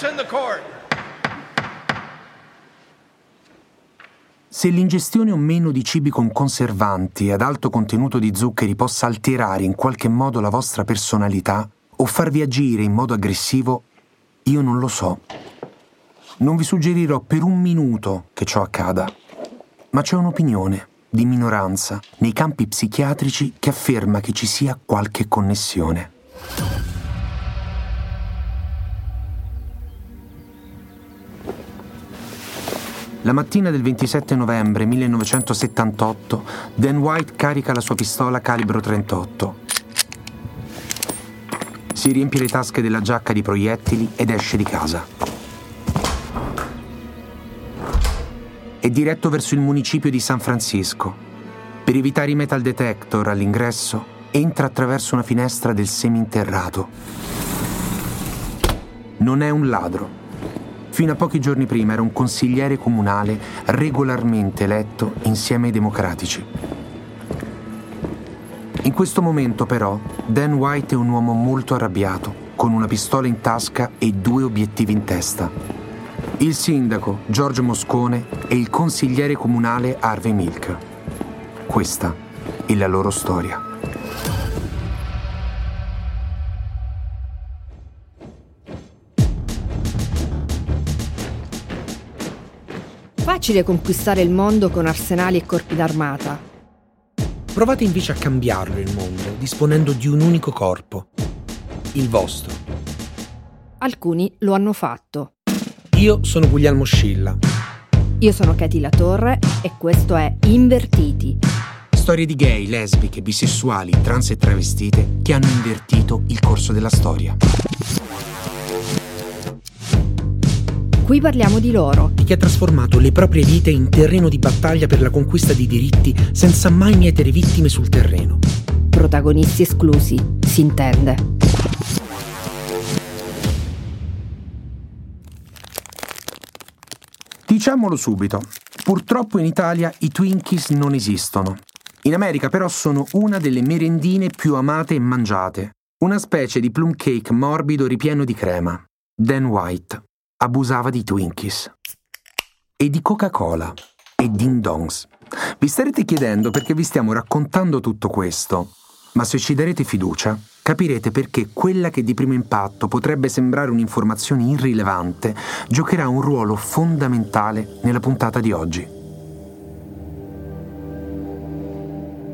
In the court. Se l'ingestione o meno di cibi con conservanti ad alto contenuto di zuccheri possa alterare in qualche modo la vostra personalità o farvi agire in modo aggressivo, io non lo so. Non vi suggerirò per un minuto che ciò accada, ma c'è un'opinione di minoranza nei campi psichiatrici che afferma che ci sia qualche connessione. La mattina del 27 novembre 1978, Dan White carica la sua pistola calibro 38. Si riempie le tasche della giacca di proiettili ed esce di casa. È diretto verso il municipio di San Francisco. Per evitare i metal detector all'ingresso, entra attraverso una finestra del seminterrato. Non è un ladro Fino a pochi giorni prima era un consigliere comunale regolarmente eletto insieme ai democratici. In questo momento però Dan White è un uomo molto arrabbiato, con una pistola in tasca e due obiettivi in testa. Il sindaco Giorgio Moscone e il consigliere comunale Harvey Milk. Questa è la loro storia. Facile conquistare il mondo con arsenali e corpi d'armata. Provate invece a cambiarlo il mondo, disponendo di un unico corpo, il vostro. Alcuni lo hanno fatto. Io sono Guglielmo Scilla. Io sono Katy La Torre e questo è Invertiti. Storie di gay, lesbiche, bisessuali, trans e travestite che hanno invertito il corso della storia. Qui parliamo di loro. Di chi ha trasformato le proprie vite in terreno di battaglia per la conquista di diritti senza mai mietere vittime sul terreno. Protagonisti esclusi, si intende. Diciamolo subito, purtroppo in Italia i Twinkies non esistono. In America però sono una delle merendine più amate e mangiate, una specie di plum cake morbido ripieno di crema. Dan White abusava di Twinkies e di Coca-Cola e Ding Dongs. Vi starete chiedendo perché vi stiamo raccontando tutto questo, ma se ci darete fiducia, capirete perché quella che di primo impatto potrebbe sembrare un'informazione irrilevante giocherà un ruolo fondamentale nella puntata di oggi.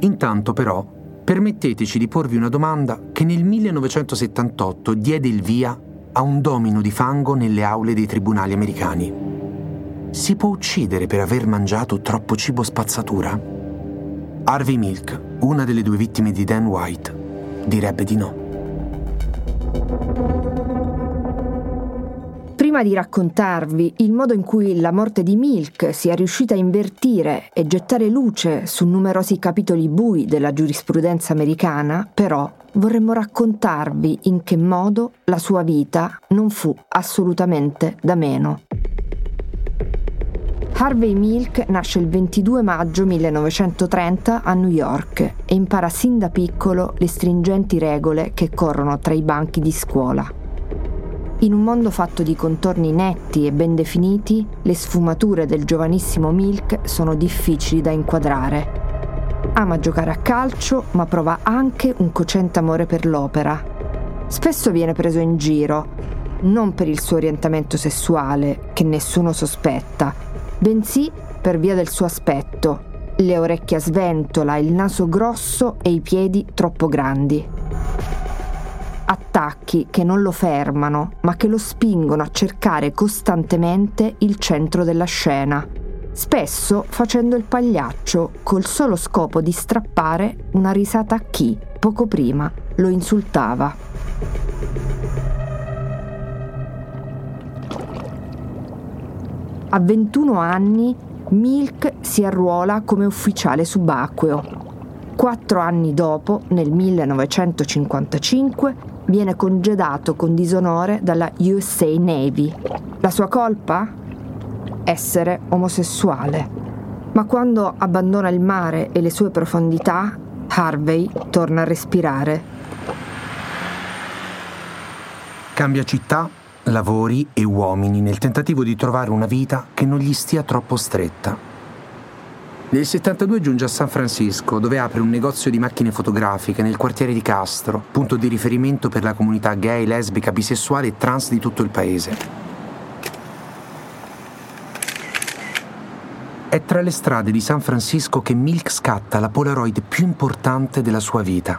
Intanto però, permetteteci di porvi una domanda che nel 1978 diede il via a un domino di fango nelle aule dei tribunali americani. Si può uccidere per aver mangiato troppo cibo spazzatura? Harvey Milk, una delle due vittime di Dan White, direbbe di no. Prima di raccontarvi il modo in cui la morte di Milk sia riuscita a invertire e gettare luce su numerosi capitoli bui della giurisprudenza americana, però vorremmo raccontarvi in che modo la sua vita non fu assolutamente da meno. Harvey Milk nasce il 22 maggio 1930 a New York e impara sin da piccolo le stringenti regole che corrono tra i banchi di scuola. In un mondo fatto di contorni netti e ben definiti, le sfumature del giovanissimo Milk sono difficili da inquadrare Ama giocare a calcio, ma prova anche un cocente amore per l'opera. Spesso viene preso in giro, non per il suo orientamento sessuale, che nessuno sospetta, bensì per via del suo aspetto, le orecchie a sventola, il naso grosso e i piedi troppo grandi. Attacchi che non lo fermano, ma che lo spingono a cercare costantemente il centro della scena spesso facendo il pagliaccio col solo scopo di strappare una risata a chi, poco prima, lo insultava. A 21 anni Milk si arruola come ufficiale subacqueo. Quattro anni dopo, nel 1955, viene congedato con disonore dalla USA Navy. La sua colpa? Essere omosessuale. Ma quando abbandona il mare e le sue profondità, Harvey torna a respirare. Cambia città lavori e uomini nel tentativo di trovare una vita che non gli stia troppo stretta. Nel 72 giunge a San Francisco, dove apre un negozio di macchine fotografiche nel quartiere di Castro, punto di riferimento per la comunità gay, lesbica, bisessuale e trans di tutto il paese. È tra le strade di San Francisco che Milk scatta la Polaroid più importante della sua vita.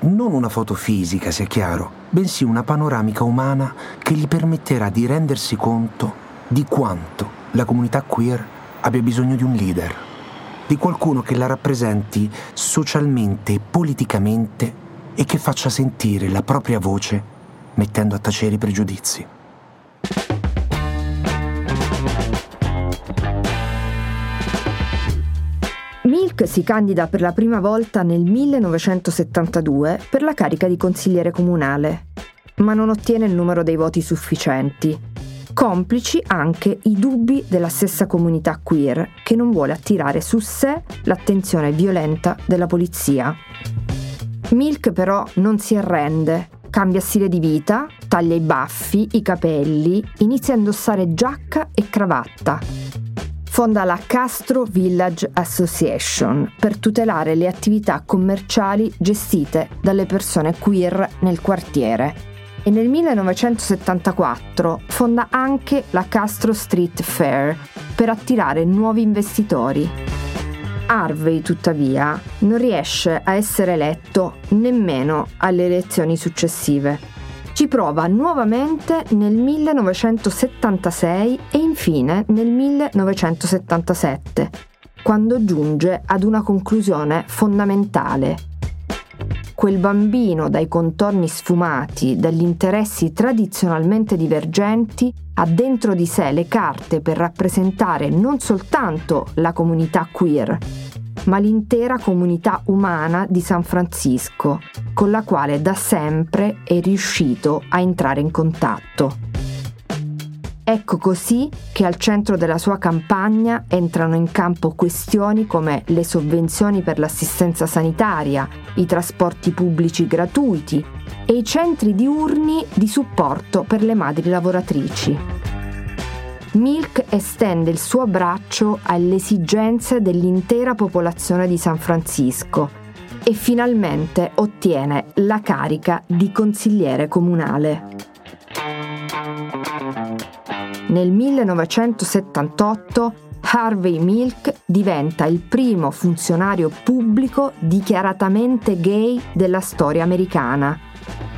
Non una foto fisica, sia chiaro, bensì una panoramica umana che gli permetterà di rendersi conto di quanto la comunità queer abbia bisogno di un leader di qualcuno che la rappresenti socialmente e politicamente e che faccia sentire la propria voce mettendo a tacere i pregiudizi. Milk si candida per la prima volta nel 1972 per la carica di consigliere comunale, ma non ottiene il numero dei voti sufficienti complici anche i dubbi della stessa comunità queer che non vuole attirare su sé l'attenzione violenta della polizia. Milk però non si arrende, cambia stile di vita, taglia i baffi, i capelli, inizia a indossare giacca e cravatta. Fonda la Castro Village Association per tutelare le attività commerciali gestite dalle persone queer nel quartiere e nel 1974 fonda anche la Castro Street Fair per attirare nuovi investitori. Harvey, tuttavia, non riesce a essere eletto nemmeno alle elezioni successive. Ci prova nuovamente nel 1976 e infine nel 1977, quando giunge ad una conclusione fondamentale. Quel bambino dai contorni sfumati, dagli interessi tradizionalmente divergenti, ha dentro di sé le carte per rappresentare non soltanto la comunità queer, ma l'intera comunità umana di San Francisco, con la quale da sempre è riuscito a entrare in contatto. Ecco così che al centro della sua campagna entrano in campo questioni come le sovvenzioni per l'assistenza sanitaria, i trasporti pubblici gratuiti e i centri diurni di supporto per le madri lavoratrici. Milk estende il suo braccio alle esigenze dell'intera popolazione di San Francisco e finalmente ottiene la carica di consigliere comunale. Nel 1978 Harvey Milk diventa il primo funzionario pubblico dichiaratamente gay della storia americana,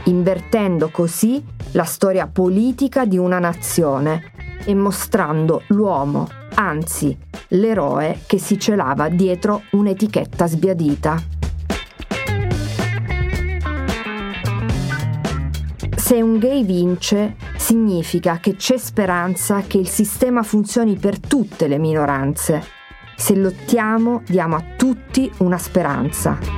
invertendo così la storia politica di una nazione e mostrando l'uomo, anzi l'eroe che si celava dietro un'etichetta sbiadita. Se un gay vince, significa che c'è speranza che il sistema funzioni per tutte le minoranze. Se lottiamo, diamo a tutti una speranza.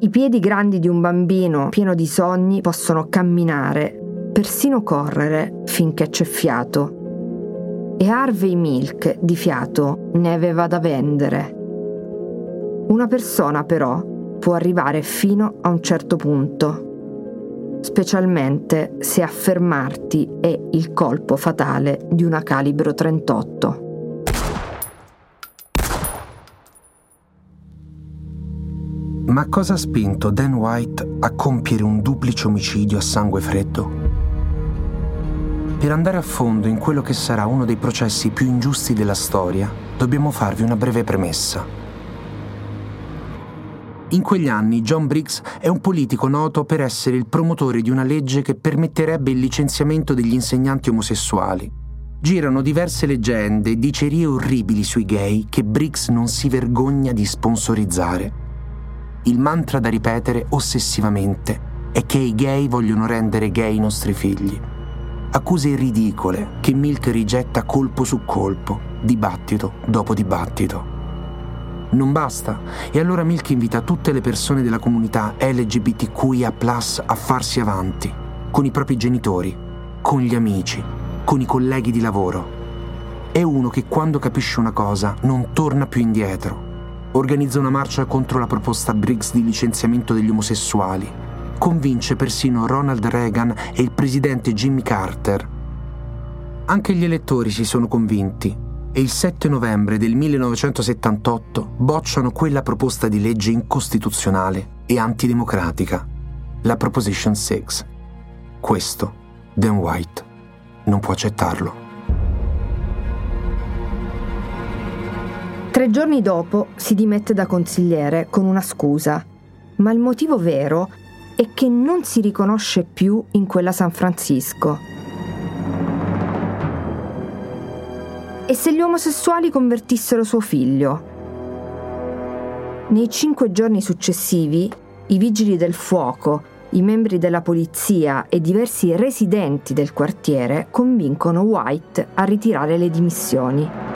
I piedi grandi di un bambino pieno di sogni possono camminare, persino correre finché c'è fiato e Harvey Milk di fiato ne aveva da vendere. Una persona però può arrivare fino a un certo punto, specialmente se affermarti è il colpo fatale di una calibro 38. Ma cosa ha spinto Dan White a compiere un duplice omicidio a sangue freddo? Per andare a fondo in quello che sarà uno dei processi più ingiusti della storia, dobbiamo farvi una breve premessa. In quegli anni John Briggs è un politico noto per essere il promotore di una legge che permetterebbe il licenziamento degli insegnanti omosessuali. Girano diverse leggende e dicerie orribili sui gay che Briggs non si vergogna di sponsorizzare. Il mantra da ripetere ossessivamente è che i gay vogliono rendere gay i nostri figli accuse ridicole che Milk rigetta colpo su colpo, dibattito dopo dibattito. Non basta, e allora Milk invita tutte le persone della comunità LGBTQIA a farsi avanti, con i propri genitori, con gli amici, con i colleghi di lavoro. È uno che quando capisce una cosa non torna più indietro. Organizza una marcia contro la proposta Briggs di licenziamento degli omosessuali. Convince persino Ronald Reagan e il presidente Jimmy Carter. Anche gli elettori si sono convinti e il 7 novembre del 1978 bocciano quella proposta di legge incostituzionale e antidemocratica, la Proposition 6. Questo Dan White non può accettarlo. Tre giorni dopo si dimette da consigliere con una scusa, ma il motivo vero è che non si riconosce più in quella San Francisco. E se gli omosessuali convertissero suo figlio? Nei cinque giorni successivi, i vigili del fuoco, i membri della polizia e diversi residenti del quartiere convincono White a ritirare le dimissioni.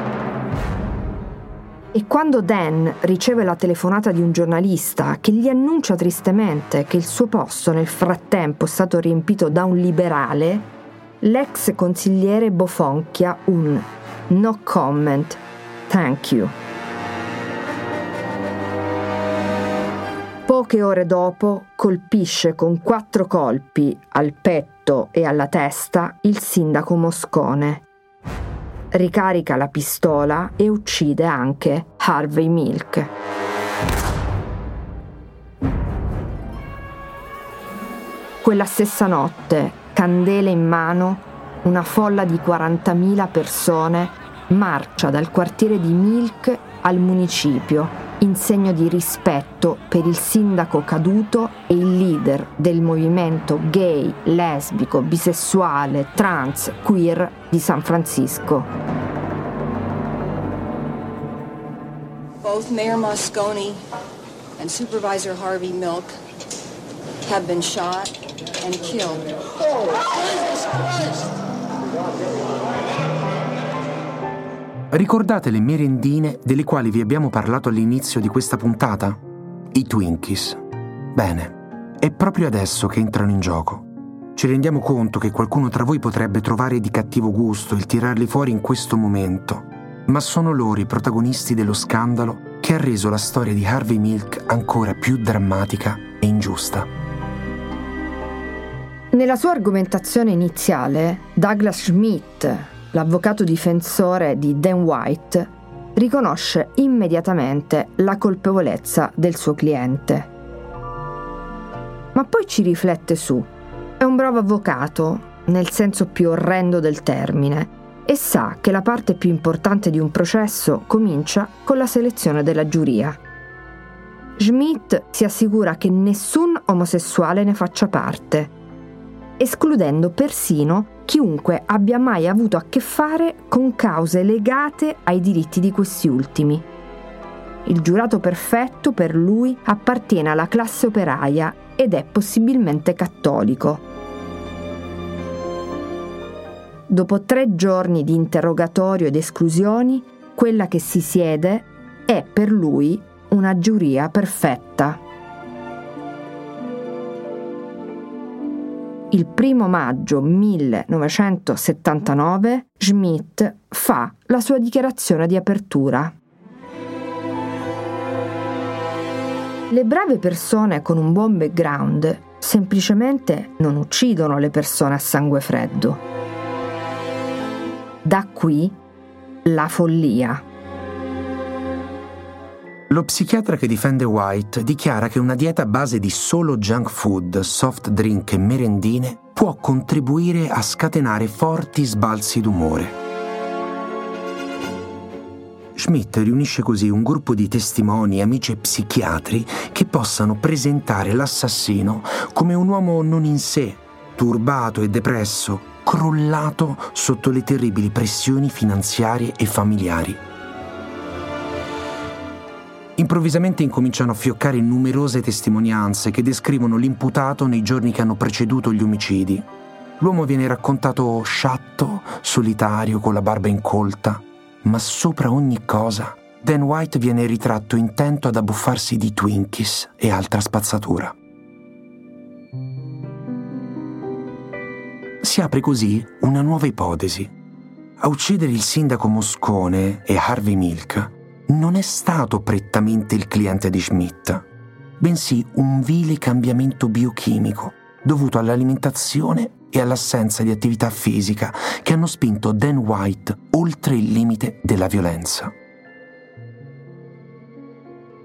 E quando Dan riceve la telefonata di un giornalista che gli annuncia tristemente che il suo posto nel frattempo è stato riempito da un liberale, l'ex consigliere bofonchia un no comment, thank you. Poche ore dopo colpisce con quattro colpi al petto e alla testa il sindaco Moscone ricarica la pistola e uccide anche Harvey Milk. Quella stessa notte, candele in mano, una folla di 40.000 persone marcia dal quartiere di Milk al municipio in segno di rispetto per il sindaco caduto e il leader del movimento gay, lesbico, bisessuale, trans, queer di San Francisco. Both Mayor Moscone and Supervisor Harvey Milk have been shot and killed. Oh, Jesus Christ! Ricordate le merendine delle quali vi abbiamo parlato all'inizio di questa puntata? I Twinkies. Bene, è proprio adesso che entrano in gioco. Ci rendiamo conto che qualcuno tra voi potrebbe trovare di cattivo gusto il tirarli fuori in questo momento, ma sono loro i protagonisti dello scandalo che ha reso la storia di Harvey Milk ancora più drammatica e ingiusta. Nella sua argomentazione iniziale, Douglas Schmidt, l'avvocato difensore di Dan White, riconosce immediatamente la colpevolezza del suo cliente. Ma poi ci riflette su. È un bravo avvocato, nel senso più orrendo del termine, e sa che la parte più importante di un processo comincia con la selezione della giuria. Schmidt si assicura che nessun omosessuale ne faccia parte escludendo persino chiunque abbia mai avuto a che fare con cause legate ai diritti di questi ultimi. Il giurato perfetto per lui appartiene alla classe operaia ed è possibilmente cattolico. Dopo tre giorni di interrogatorio ed esclusioni, quella che si siede è per lui una giuria perfetta. Il primo maggio 1979 Schmidt fa la sua dichiarazione di apertura. Le brave persone con un buon background semplicemente non uccidono le persone a sangue freddo. Da qui la follia. Lo psichiatra che difende White dichiara che una dieta a base di solo junk food, soft drink e merendine può contribuire a scatenare forti sbalzi d'umore. Schmidt riunisce così un gruppo di testimoni, amici e psichiatri che possano presentare l'assassino come un uomo non in sé, turbato e depresso, crollato sotto le terribili pressioni finanziarie e familiari. Improvvisamente incominciano a fioccare numerose testimonianze che descrivono l'imputato nei giorni che hanno preceduto gli omicidi. L'uomo viene raccontato sciatto, solitario, con la barba incolta, ma sopra ogni cosa Dan White viene ritratto intento ad abbuffarsi di Twinkies e altra spazzatura. Si apre così una nuova ipotesi A uccidere il sindaco Moscone e Harvey Milk non è stato prettamente il cliente di Schmidt, bensì un vile cambiamento biochimico dovuto all'alimentazione e all'assenza di attività fisica che hanno spinto Dan White oltre il limite della violenza.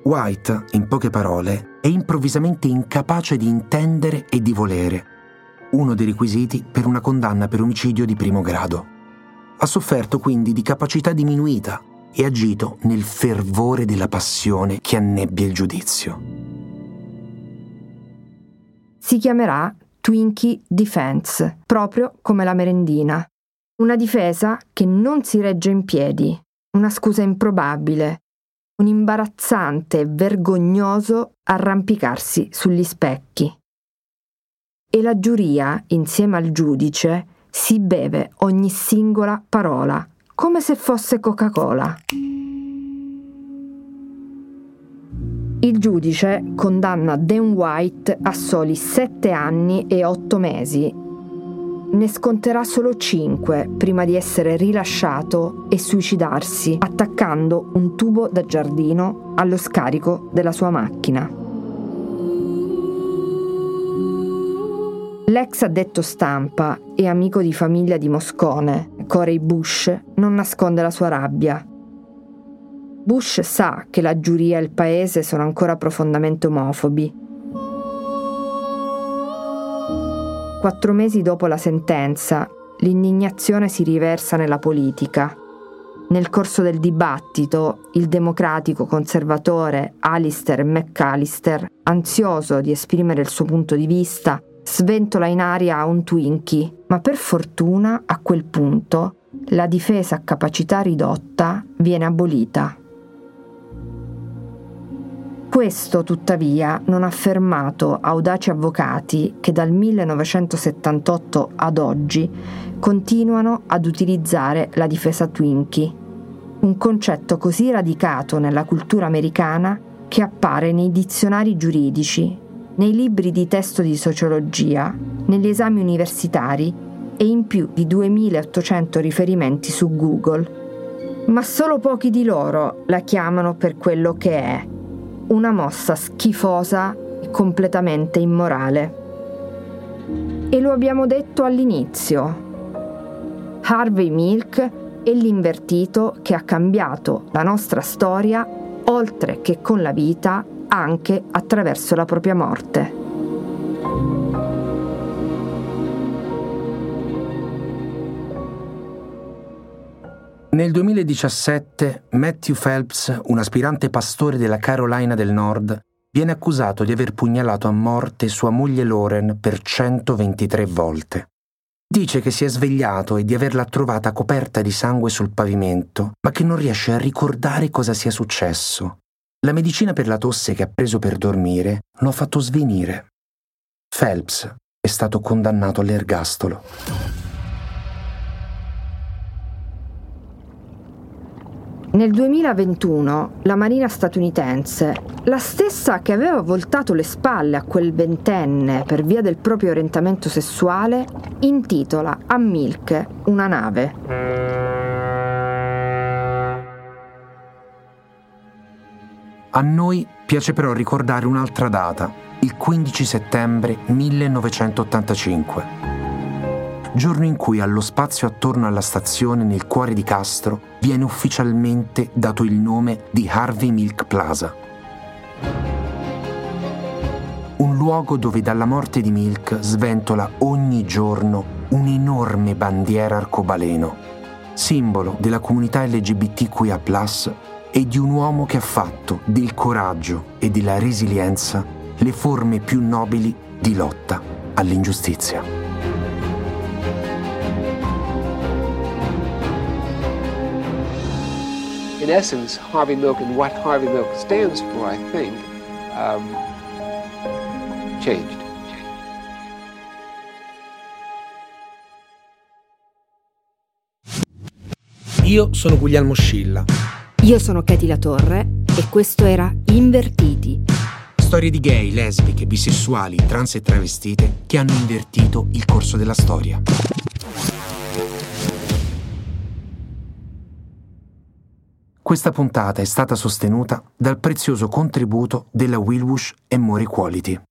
White, in poche parole, è improvvisamente incapace di intendere e di volere, uno dei requisiti per una condanna per omicidio di primo grado. Ha sofferto quindi di capacità diminuita e agito nel fervore della passione che annebbia il giudizio. Si chiamerà Twinkie Defense, proprio come la merendina. Una difesa che non si regge in piedi, una scusa improbabile, un imbarazzante e vergognoso arrampicarsi sugli specchi. E la giuria, insieme al giudice, si beve ogni singola parola, come se fosse Coca-Cola. Il giudice condanna Dan White a soli sette anni e otto mesi. Ne sconterà solo cinque prima di essere rilasciato e suicidarsi attaccando un tubo da giardino allo scarico della sua macchina. L'ex addetto stampa e amico di famiglia di Moscone, Corey Bush, non nasconde la sua rabbia. Bush sa che la giuria e il paese sono ancora profondamente omofobi. Quattro mesi dopo la sentenza, l'indignazione si riversa nella politica. Nel corso del dibattito, il democratico conservatore Alistair McAllister, ansioso di esprimere il suo punto di vista, sventola in aria un Twinkie, ma per fortuna a quel punto la difesa a capacità ridotta viene abolita. Questo, tuttavia, non ha fermato audaci avvocati che dal 1978 ad oggi continuano ad utilizzare la difesa Twinkie, un concetto così radicato nella cultura americana che appare nei dizionari giuridici nei libri di testo di sociologia, negli esami universitari e in più di 2800 riferimenti su Google. Ma solo pochi di loro la chiamano per quello che è, una mossa schifosa e completamente immorale. E lo abbiamo detto all'inizio. Harvey Milk è l'invertito che ha cambiato la nostra storia oltre che con la vita anche attraverso la propria morte. Nel 2017 Matthew Phelps, un aspirante pastore della Carolina del Nord, viene accusato di aver pugnalato a morte sua moglie Lauren per 123 volte. Dice che si è svegliato e di averla trovata coperta di sangue sul pavimento, ma che non riesce a ricordare cosa sia successo. La medicina per la tosse che ha preso per dormire lo ha fatto svenire. Phelps è stato condannato all'ergastolo. Nel 2021 la Marina statunitense, la stessa che aveva voltato le spalle a quel ventenne per via del proprio orientamento sessuale, intitola a Milk una nave. A noi piace però ricordare un'altra data, il 15 settembre 1985, giorno in cui allo spazio attorno alla stazione nel cuore di Castro viene ufficialmente dato il nome di Harvey Milk Plaza. Un luogo dove dalla morte di Milk sventola ogni giorno un'enorme bandiera arcobaleno, simbolo della comunità LGBTQIA e di un uomo che ha fatto del coraggio e della resilienza le forme più nobili di lotta all'ingiustizia. In essence, Harvey Milk and what Harvey Milk stands for, I think, um, changed. Io sono Guglielmo Scilla io sono Katie La Torre e questo era Invertiti. Storie di gay, lesbiche, bisessuali, trans e travestite che hanno invertito il corso della storia. Questa puntata è stata sostenuta dal prezioso contributo della Wilwush e More Quality.